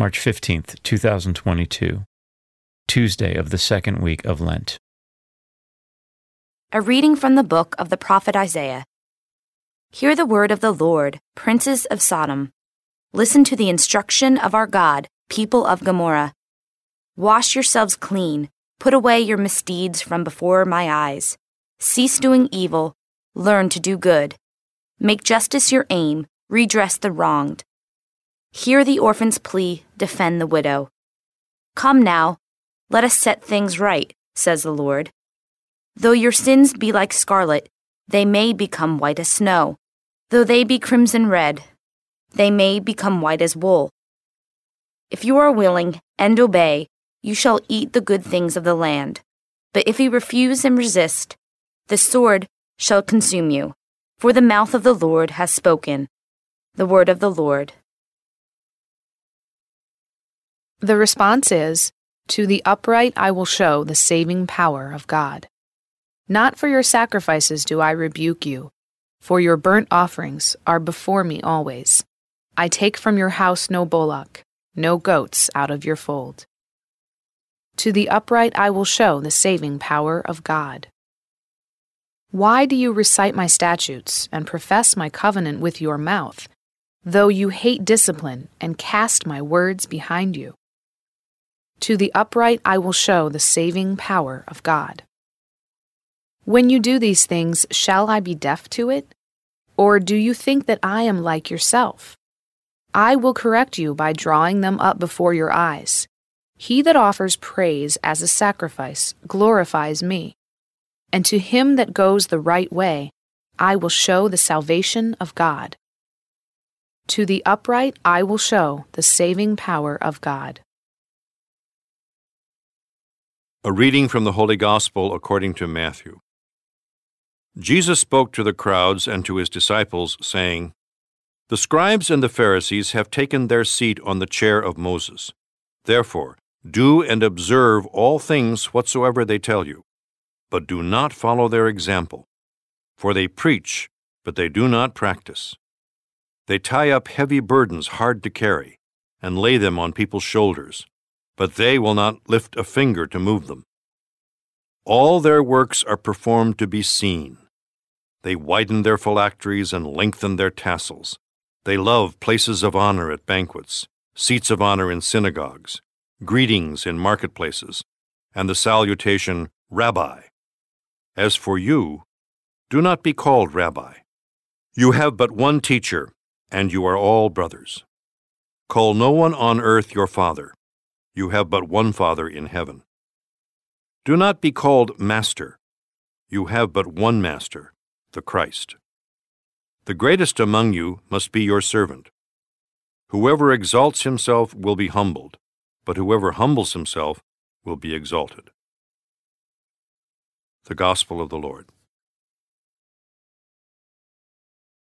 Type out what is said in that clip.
March 15th, 2022, Tuesday of the second week of Lent. A reading from the book of the prophet Isaiah. Hear the word of the Lord, princes of Sodom. Listen to the instruction of our God, people of Gomorrah. Wash yourselves clean, put away your misdeeds from before my eyes. Cease doing evil, learn to do good. Make justice your aim, redress the wronged. Hear the orphan's plea, defend the widow. Come now, let us set things right, says the Lord. Though your sins be like scarlet, they may become white as snow. Though they be crimson red, they may become white as wool. If you are willing and obey, you shall eat the good things of the land. But if you refuse and resist, the sword shall consume you. For the mouth of the Lord has spoken. The word of the Lord. The response is To the upright I will show the saving power of God. Not for your sacrifices do I rebuke you, for your burnt offerings are before me always. I take from your house no bullock, no goats out of your fold. To the upright I will show the saving power of God. Why do you recite my statutes and profess my covenant with your mouth, though you hate discipline and cast my words behind you? To the upright I will show the saving power of God. When you do these things, shall I be deaf to it? Or do you think that I am like yourself? I will correct you by drawing them up before your eyes. He that offers praise as a sacrifice glorifies me. And to him that goes the right way, I will show the salvation of God. To the upright I will show the saving power of God. A reading from the Holy Gospel according to Matthew. Jesus spoke to the crowds and to his disciples, saying, The scribes and the Pharisees have taken their seat on the chair of Moses. Therefore, do and observe all things whatsoever they tell you, but do not follow their example. For they preach, but they do not practice. They tie up heavy burdens hard to carry, and lay them on people's shoulders but they will not lift a finger to move them. All their works are performed to be seen. They widen their phylacteries and lengthen their tassels. They love places of honor at banquets, seats of honor in synagogues, greetings in marketplaces, and the salutation, Rabbi. As for you, do not be called Rabbi. You have but one teacher, and you are all brothers. Call no one on earth your father you have but one Father in heaven. Do not be called Master. You have but one Master, the Christ. The greatest among you must be your servant. Whoever exalts himself will be humbled, but whoever humbles himself will be exalted. The Gospel of the Lord.